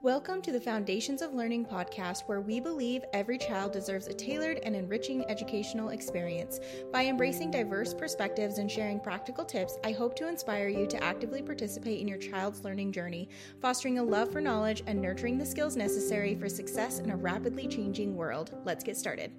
Welcome to the Foundations of Learning podcast, where we believe every child deserves a tailored and enriching educational experience. By embracing diverse perspectives and sharing practical tips, I hope to inspire you to actively participate in your child's learning journey, fostering a love for knowledge and nurturing the skills necessary for success in a rapidly changing world. Let's get started.